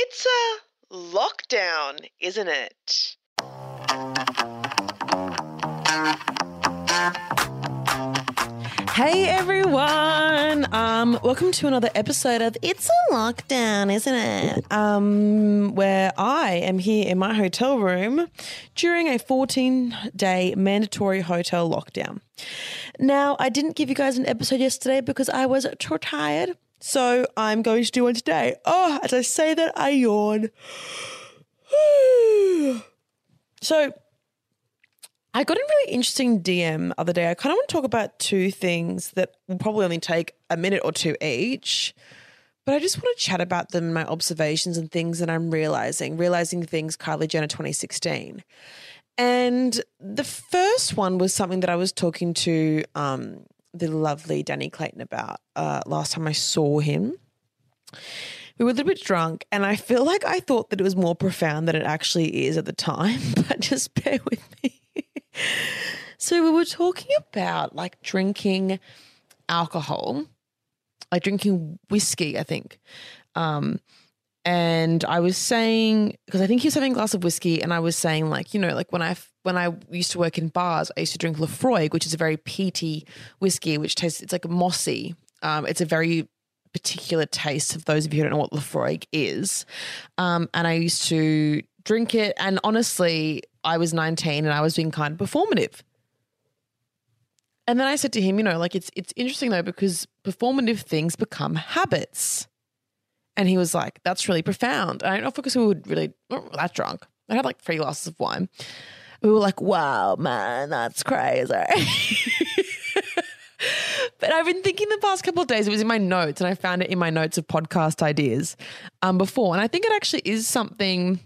It's a lockdown, isn't it? Hey everyone! Um, welcome to another episode of It's a Lockdown, isn't it? Um, where I am here in my hotel room during a 14 day mandatory hotel lockdown. Now, I didn't give you guys an episode yesterday because I was too tired, so I'm going to do one today. Oh, as I say that, I yawn. so, I got a really interesting DM the other day. I kind of want to talk about two things that will probably only take a minute or two each. But I just want to chat about them, my observations and things that I'm realizing, realizing things Kylie Jenner 2016. And the first one was something that I was talking to um, the lovely Danny Clayton about uh, last time I saw him. We were a little bit drunk, and I feel like I thought that it was more profound than it actually is at the time, but just bear with me. so, we were talking about like drinking alcohol, like drinking whiskey, I think. Um, and I was saying because I think he was having a glass of whiskey, and I was saying like you know like when I when I used to work in bars, I used to drink Laphroaig, which is a very peaty whiskey, which tastes it's like mossy. Um, it's a very particular taste of those of you who don't know what Laphroaig is. Um, and I used to drink it, and honestly, I was 19 and I was being kind of performative. And then I said to him, you know, like it's it's interesting though because performative things become habits. And he was like, that's really profound. I don't know if because we were really that drunk. I had like three glasses of wine. We were like, wow, man, that's crazy. but I've been thinking the past couple of days, it was in my notes, and I found it in my notes of podcast ideas um, before. And I think it actually is something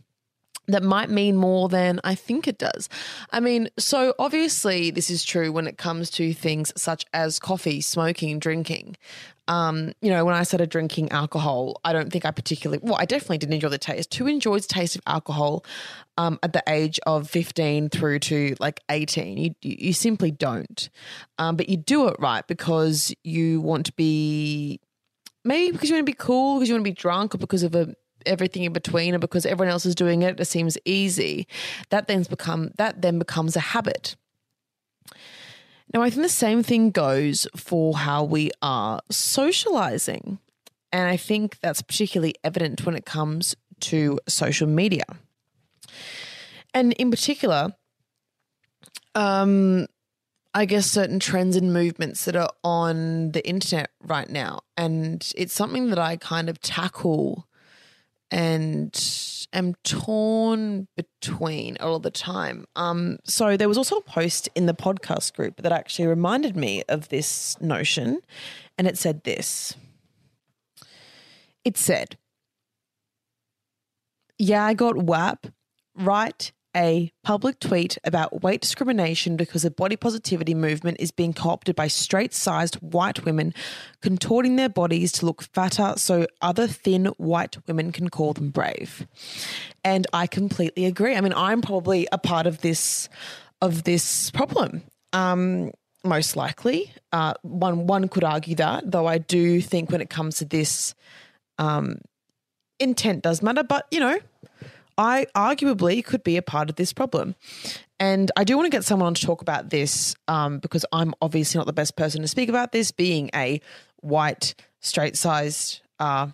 that might mean more than I think it does. I mean, so obviously, this is true when it comes to things such as coffee, smoking, drinking. Um, you know, when I started drinking alcohol, I don't think I particularly, well, I definitely didn't enjoy the taste. Who enjoys the taste of alcohol um, at the age of 15 through to like 18? You, you simply don't. Um, but you do it right because you want to be, maybe because you want to be cool, because you want to be drunk, or because of a everything in between, or because everyone else is doing it, it seems easy. That then become that then becomes a habit. Now, I think the same thing goes for how we are socializing. And I think that's particularly evident when it comes to social media. And in particular, um, I guess certain trends and movements that are on the internet right now. And it's something that I kind of tackle and am torn between all the time. Um, so there was also a post in the podcast group that actually reminded me of this notion, and it said this. It said, "Yeah, I got WAP right a public tweet about weight discrimination because the body positivity movement is being co opted by straight sized white women contorting their bodies to look fatter so other thin white women can call them brave. And I completely agree. I mean, I'm probably a part of this of this problem. Um, most likely. Uh, one one could argue that, though I do think when it comes to this, um, intent does matter. But you know, I arguably could be a part of this problem. And I do want to get someone on to talk about this um, because I'm obviously not the best person to speak about this, being a white, straight sized uh,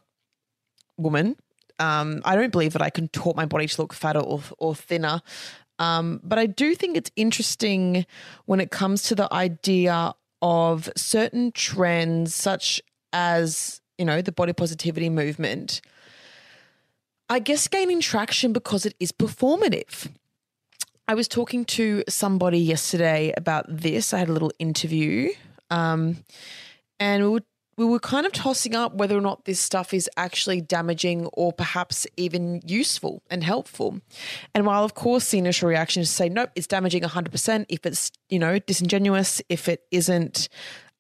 woman. Um, I don't believe that I can taught my body to look fatter or, or thinner. Um, but I do think it's interesting when it comes to the idea of certain trends, such as, you know, the body positivity movement I guess gaining traction because it is performative. I was talking to somebody yesterday about this. I had a little interview, um, and we were we were kind of tossing up whether or not this stuff is actually damaging or perhaps even useful and helpful. And while, of course, the initial reaction is to say, nope, it's damaging 100% if it's, you know, disingenuous, if it isn't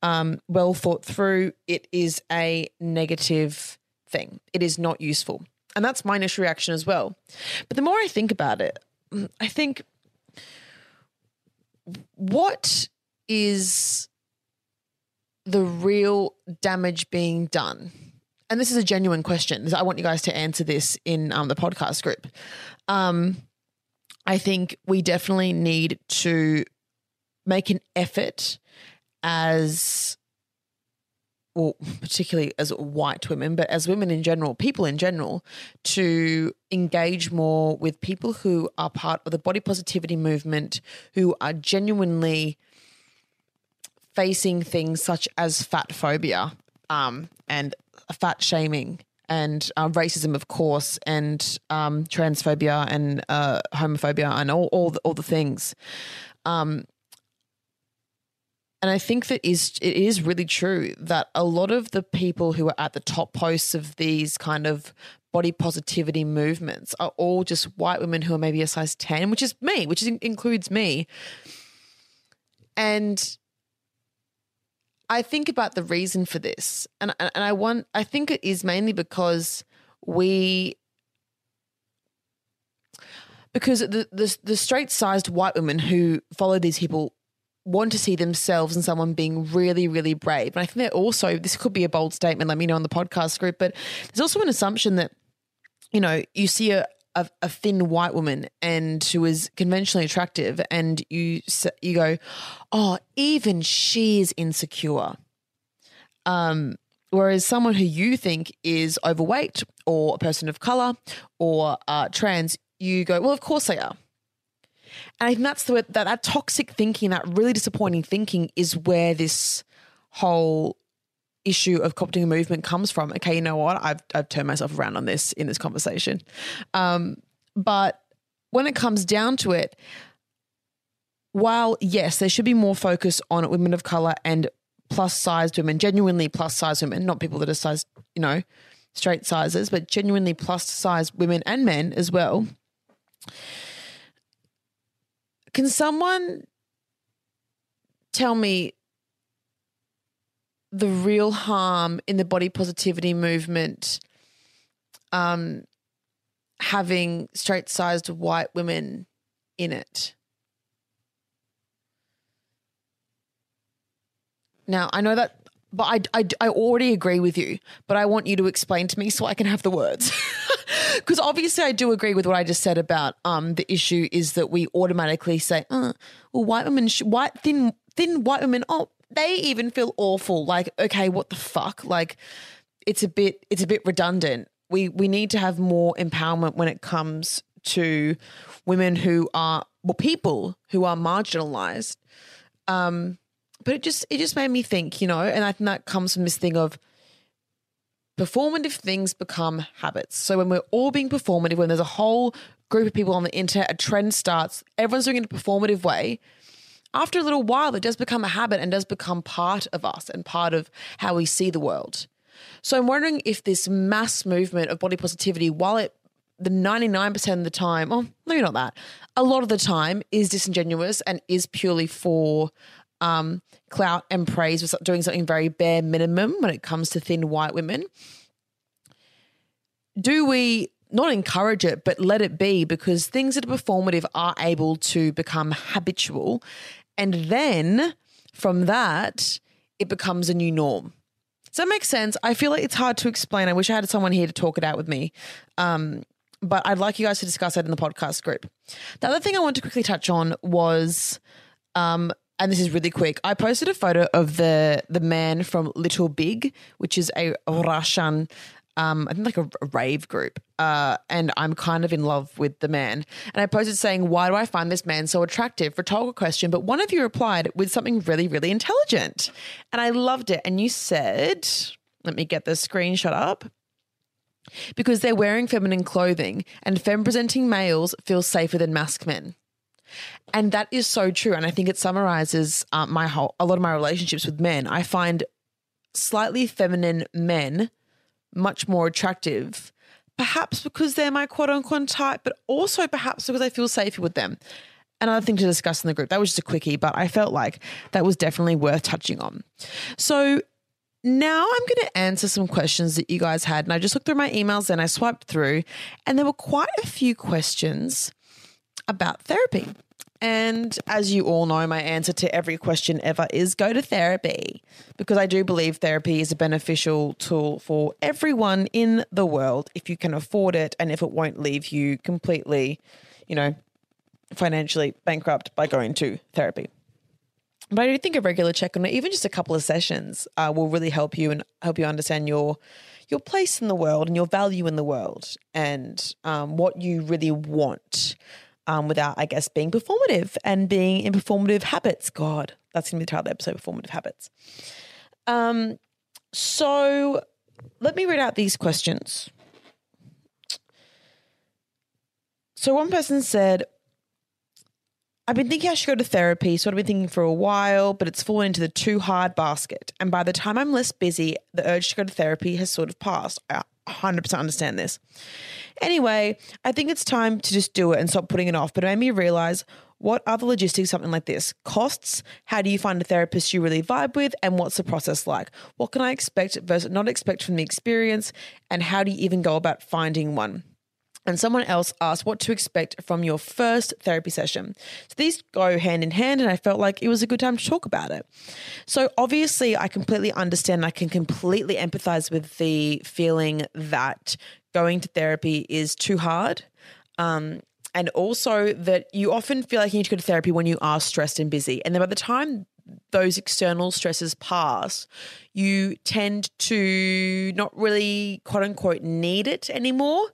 um, well thought through, it is a negative thing. It is not useful. And that's my initial reaction as well. But the more I think about it, I think what is the real damage being done? and this is a genuine question. I want you guys to answer this in um, the podcast group. Um, I think we definitely need to make an effort as well, particularly as white women, but as women in general, people in general, to engage more with people who are part of the body positivity movement, who are genuinely facing things such as fat phobia um, and fat shaming and uh, racism, of course, and um, transphobia and uh, homophobia and all all the, all the things. Um, and I think that is it is really true that a lot of the people who are at the top posts of these kind of body positivity movements are all just white women who are maybe a size 10 which is me which is, includes me. And I think about the reason for this, and and I want I think it is mainly because we because the the, the straight sized white women who follow these people want to see themselves and someone being really really brave, and I think that also this could be a bold statement. Let me know on the podcast group, but there's also an assumption that you know you see a a, a, thin white woman and who is conventionally attractive, and you you go, oh, even she is insecure. Um, whereas someone who you think is overweight or a person of color or uh, trans, you go, well, of course they are. And I think that's the that that toxic thinking, that really disappointing thinking, is where this whole issue of copting a movement comes from. Okay, you know what? I've I've turned myself around on this in this conversation. Um, but when it comes down to it, while yes, there should be more focus on women of color and plus sized women, genuinely plus sized women, not people that are size, you know, straight sizes, but genuinely plus sized women and men as well. Can someone tell me the real harm in the body positivity movement um, having straight sized white women in it. Now, I know that, but I, I, I already agree with you, but I want you to explain to me so I can have the words. Because obviously, I do agree with what I just said about um, the issue is that we automatically say, uh, well, white women, sh- white, thin, thin white women, oh, they even feel awful. Like, okay, what the fuck? Like, it's a bit it's a bit redundant. We we need to have more empowerment when it comes to women who are well people who are marginalized. Um, but it just it just made me think, you know, and I think that comes from this thing of performative things become habits. So when we're all being performative, when there's a whole group of people on the internet, a trend starts, everyone's doing it in a performative way after a little while, it does become a habit and does become part of us and part of how we see the world. So I'm wondering if this mass movement of body positivity, while it the 99% of the time, oh, maybe not that, a lot of the time is disingenuous and is purely for um, clout and praise for doing something very bare minimum when it comes to thin white women. Do we not encourage it, but let it be because things that are performative are able to become habitual and then from that, it becomes a new norm. Does that make sense? I feel like it's hard to explain. I wish I had someone here to talk it out with me. Um, but I'd like you guys to discuss that in the podcast group. The other thing I want to quickly touch on was, um, and this is really quick. I posted a photo of the the man from Little Big, which is a Russian um, I think like a, a rave group, uh, and I'm kind of in love with the man. And I posted saying, "Why do I find this man so attractive?" Rhetorical question, but one of you replied with something really, really intelligent, and I loved it. And you said, "Let me get the screenshot up." Because they're wearing feminine clothing, and femme presenting males feel safer than masc men. And that is so true. And I think it summarizes uh, my whole, a lot of my relationships with men. I find slightly feminine men much more attractive, perhaps because they're my quote unquote type, but also perhaps because I feel safer with them. Another thing to discuss in the group. That was just a quickie, but I felt like that was definitely worth touching on. So now I'm going to answer some questions that you guys had. And I just looked through my emails and I swiped through, and there were quite a few questions about therapy. And as you all know, my answer to every question ever is go to therapy because I do believe therapy is a beneficial tool for everyone in the world if you can afford it and if it won't leave you completely, you know, financially bankrupt by going to therapy. But I do think a regular check on it, even just a couple of sessions, uh, will really help you and help you understand your your place in the world and your value in the world and um, what you really want um, without, I guess, being performative and being in performative habits. God, that's going to be the title of the episode, Performative Habits. Um, so let me read out these questions. So one person said, I've been thinking I should go to therapy, so I've been thinking for a while, but it's fallen into the too hard basket. And by the time I'm less busy, the urge to go to therapy has sort of passed. I 100% understand this. Anyway, I think it's time to just do it and stop putting it off. But it made me realize what are the logistics something like this? Costs? How do you find a therapist you really vibe with? And what's the process like? What can I expect versus not expect from the experience? And how do you even go about finding one? And someone else asked what to expect from your first therapy session. So these go hand in hand, and I felt like it was a good time to talk about it. So, obviously, I completely understand, I can completely empathize with the feeling that going to therapy is too hard. Um, and also that you often feel like you need to go to therapy when you are stressed and busy. And then by the time those external stresses pass, you tend to not really, quote unquote, need it anymore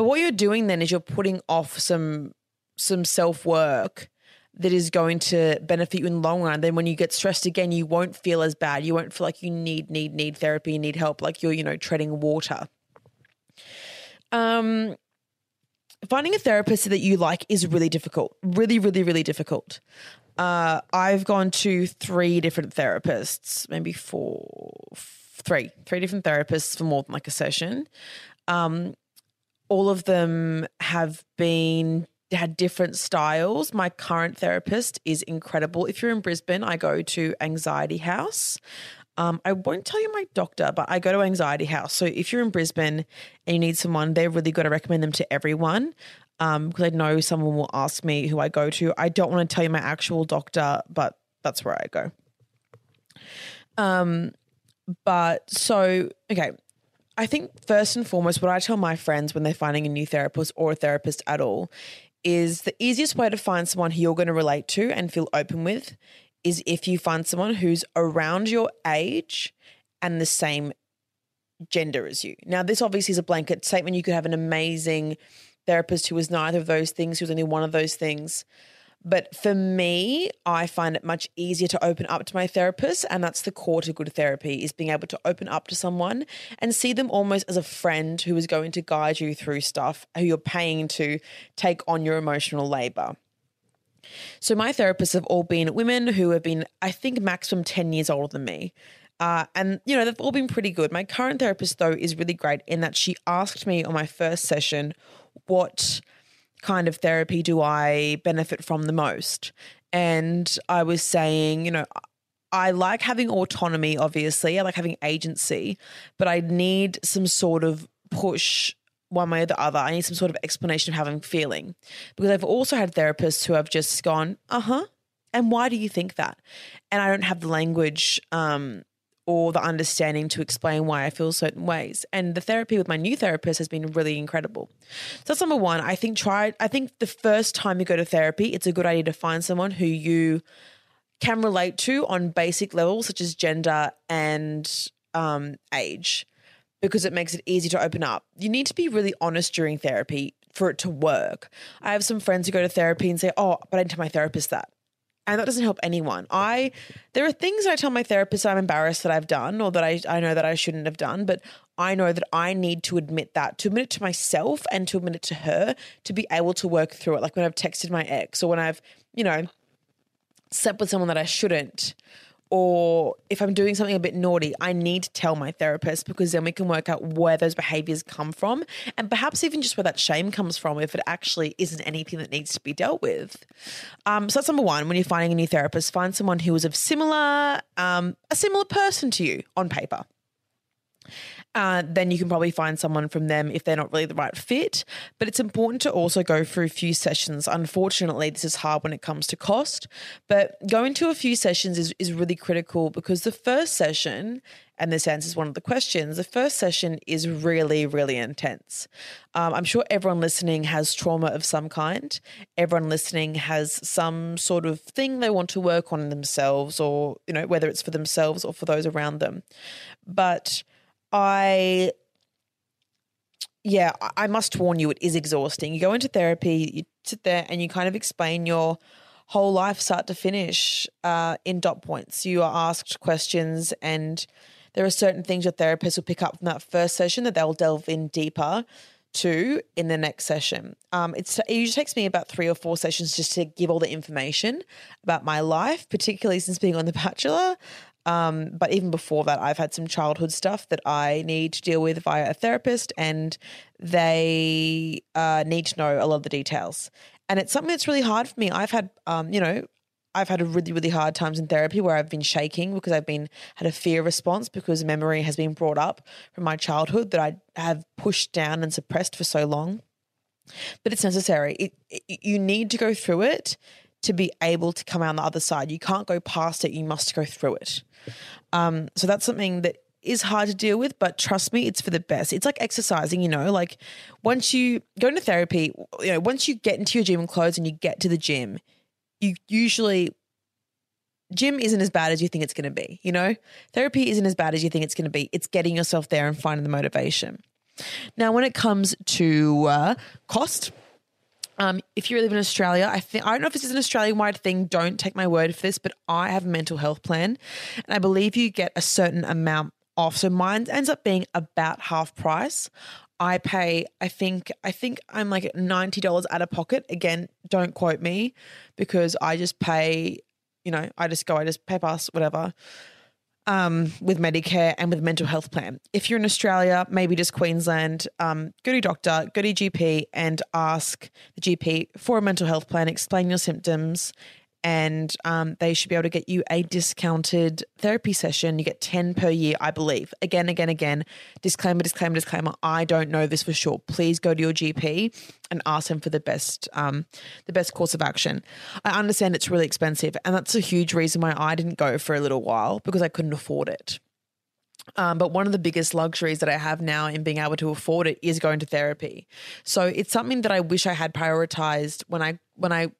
but what you're doing then is you're putting off some some self work that is going to benefit you in the long run. Then when you get stressed again, you won't feel as bad. You won't feel like you need need need therapy, need help, like you're you know treading water. Um, finding a therapist that you like is really difficult. Really, really, really difficult. Uh, I've gone to three different therapists, maybe four, three, three different therapists for more than like a session. Um, all of them have been had different styles. My current therapist is incredible. If you're in Brisbane, I go to Anxiety House. Um, I won't tell you my doctor, but I go to Anxiety House. So if you're in Brisbane and you need someone, they're really good. to recommend them to everyone um, because I know someone will ask me who I go to. I don't want to tell you my actual doctor, but that's where I go. Um, but so okay, I think first and foremost, what I tell my friends when they're finding a new therapist or a therapist at all is the easiest way to find someone who you're going to relate to and feel open with is if you find someone who's around your age and the same gender as you. Now, this obviously is a blanket statement. You could have an amazing therapist who was neither of those things, who's only one of those things. But for me, I find it much easier to open up to my therapist. And that's the core to good therapy is being able to open up to someone and see them almost as a friend who is going to guide you through stuff, who you're paying to take on your emotional labor. So my therapists have all been women who have been, I think, maximum 10 years older than me. Uh, and, you know, they've all been pretty good. My current therapist, though, is really great in that she asked me on my first session what – kind of therapy do I benefit from the most? And I was saying, you know, I like having autonomy, obviously. I like having agency, but I need some sort of push one way or the other. I need some sort of explanation of how I'm feeling. Because I've also had therapists who have just gone, uh huh. And why do you think that? And I don't have the language um, or the understanding to explain why I feel certain ways. And the therapy with my new therapist has been really incredible. So that's number one. I think try I think the first time you go to therapy, it's a good idea to find someone who you can relate to on basic levels such as gender and um, age because it makes it easy to open up. You need to be really honest during therapy for it to work. I have some friends who go to therapy and say, "Oh, but I didn't tell my therapist that." And that doesn't help anyone. I there are things I tell my therapist I'm embarrassed that I've done or that I, I know that I shouldn't have done, but I know that I need to admit that, to admit it to myself and to admit it to her to be able to work through it. Like when I've texted my ex or when I've, you know, slept with someone that I shouldn't or if I'm doing something a bit naughty, I need to tell my therapist because then we can work out where those behaviors come from and perhaps even just where that shame comes from if it actually isn't anything that needs to be dealt with. Um, so that's number one. When you're finding a new therapist, find someone who is of similar, um, a similar person to you on paper. Uh, then you can probably find someone from them if they're not really the right fit. But it's important to also go through a few sessions. Unfortunately, this is hard when it comes to cost, but going to a few sessions is, is really critical because the first session, and this answers one of the questions, the first session is really, really intense. Um, I'm sure everyone listening has trauma of some kind. Everyone listening has some sort of thing they want to work on themselves, or, you know, whether it's for themselves or for those around them. But I yeah, I must warn you, it is exhausting. You go into therapy, you sit there and you kind of explain your whole life, start to finish, uh, in dot points. You are asked questions, and there are certain things your therapist will pick up from that first session that they'll delve in deeper to in the next session. Um, it's it usually takes me about three or four sessions just to give all the information about my life, particularly since being on The Bachelor. Um, but even before that, I've had some childhood stuff that I need to deal with via a therapist, and they uh, need to know a lot of the details. And it's something that's really hard for me. I've had, um, you know, I've had really, really hard times in therapy where I've been shaking because I've been had a fear response because memory has been brought up from my childhood that I have pushed down and suppressed for so long. But it's necessary. It, it, you need to go through it to be able to come out on the other side. You can't go past it. You must go through it. Um, so that's something that is hard to deal with, but trust me, it's for the best. It's like exercising, you know, like once you go into therapy, you know, once you get into your gym clothes and you get to the gym, you usually gym isn't as bad as you think it's going to be, you know? Therapy isn't as bad as you think it's going to be. It's getting yourself there and finding the motivation. Now, when it comes to uh, cost, um, if you live in Australia, I think I don't know if this is an Australian wide thing. Don't take my word for this, but I have a mental health plan, and I believe you get a certain amount off. So mine ends up being about half price. I pay, I think, I think I'm like ninety dollars out of pocket. Again, don't quote me because I just pay. You know, I just go, I just pay pass whatever um, with Medicare and with mental health plan. If you're in Australia, maybe just Queensland, um, go to doctor, go to GP and ask the GP for a mental health plan, explain your symptoms, and um, they should be able to get you a discounted therapy session. You get 10 per year, I believe. Again, again, again, disclaimer, disclaimer, disclaimer. I don't know this for sure. Please go to your GP and ask them for the best, um, the best course of action. I understand it's really expensive, and that's a huge reason why I didn't go for a little while because I couldn't afford it. Um, but one of the biggest luxuries that I have now in being able to afford it is going to therapy. So it's something that I wish I had prioritized when I when I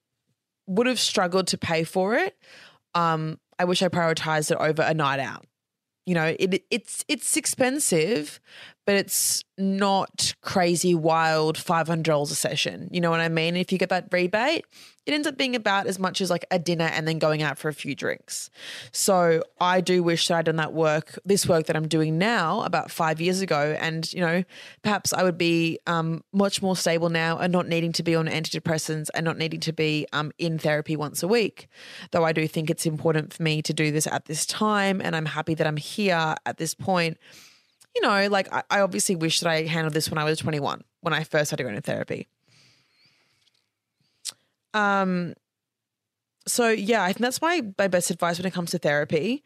would have struggled to pay for it. Um, I wish I prioritized it over a night out. You know, it it's it's expensive, but it's not crazy wild $500 a session. You know what I mean? If you get that rebate, it ends up being about as much as like a dinner and then going out for a few drinks. So I do wish that I'd done that work, this work that I'm doing now about five years ago. And, you know, perhaps I would be um, much more stable now and not needing to be on antidepressants and not needing to be um, in therapy once a week. Though I do think it's important for me to do this at this time. And I'm happy that I'm here at this point you know, like I, I obviously wish that I handled this when I was 21, when I first going to therapy. Um, so yeah, I think that's my, my best advice when it comes to therapy.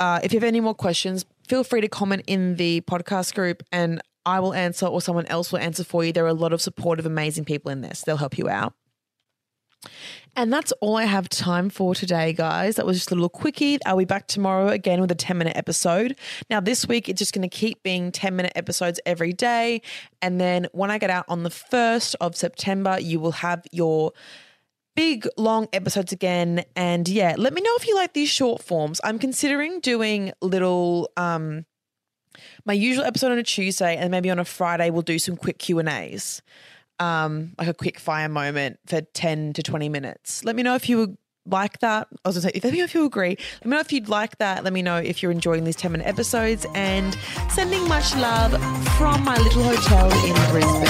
Uh, if you have any more questions, feel free to comment in the podcast group and I will answer or someone else will answer for you. There are a lot of supportive, amazing people in this. They'll help you out. And that's all I have time for today, guys. That was just a little quickie. I'll be back tomorrow again with a 10 minute episode. Now, this week, it's just going to keep being 10 minute episodes every day. And then when I get out on the 1st of September, you will have your big long episodes again. And yeah, let me know if you like these short forms. I'm considering doing little. um my usual episode on a Tuesday and maybe on a Friday we'll do some quick Q&As um, like a quick fire moment for 10 to 20 minutes. Let me know if you would like that. I was going to say, let me know if you agree. Let me know if you'd like that. Let me know if you're enjoying these 10 minute episodes and sending much love from my little hotel in Brisbane.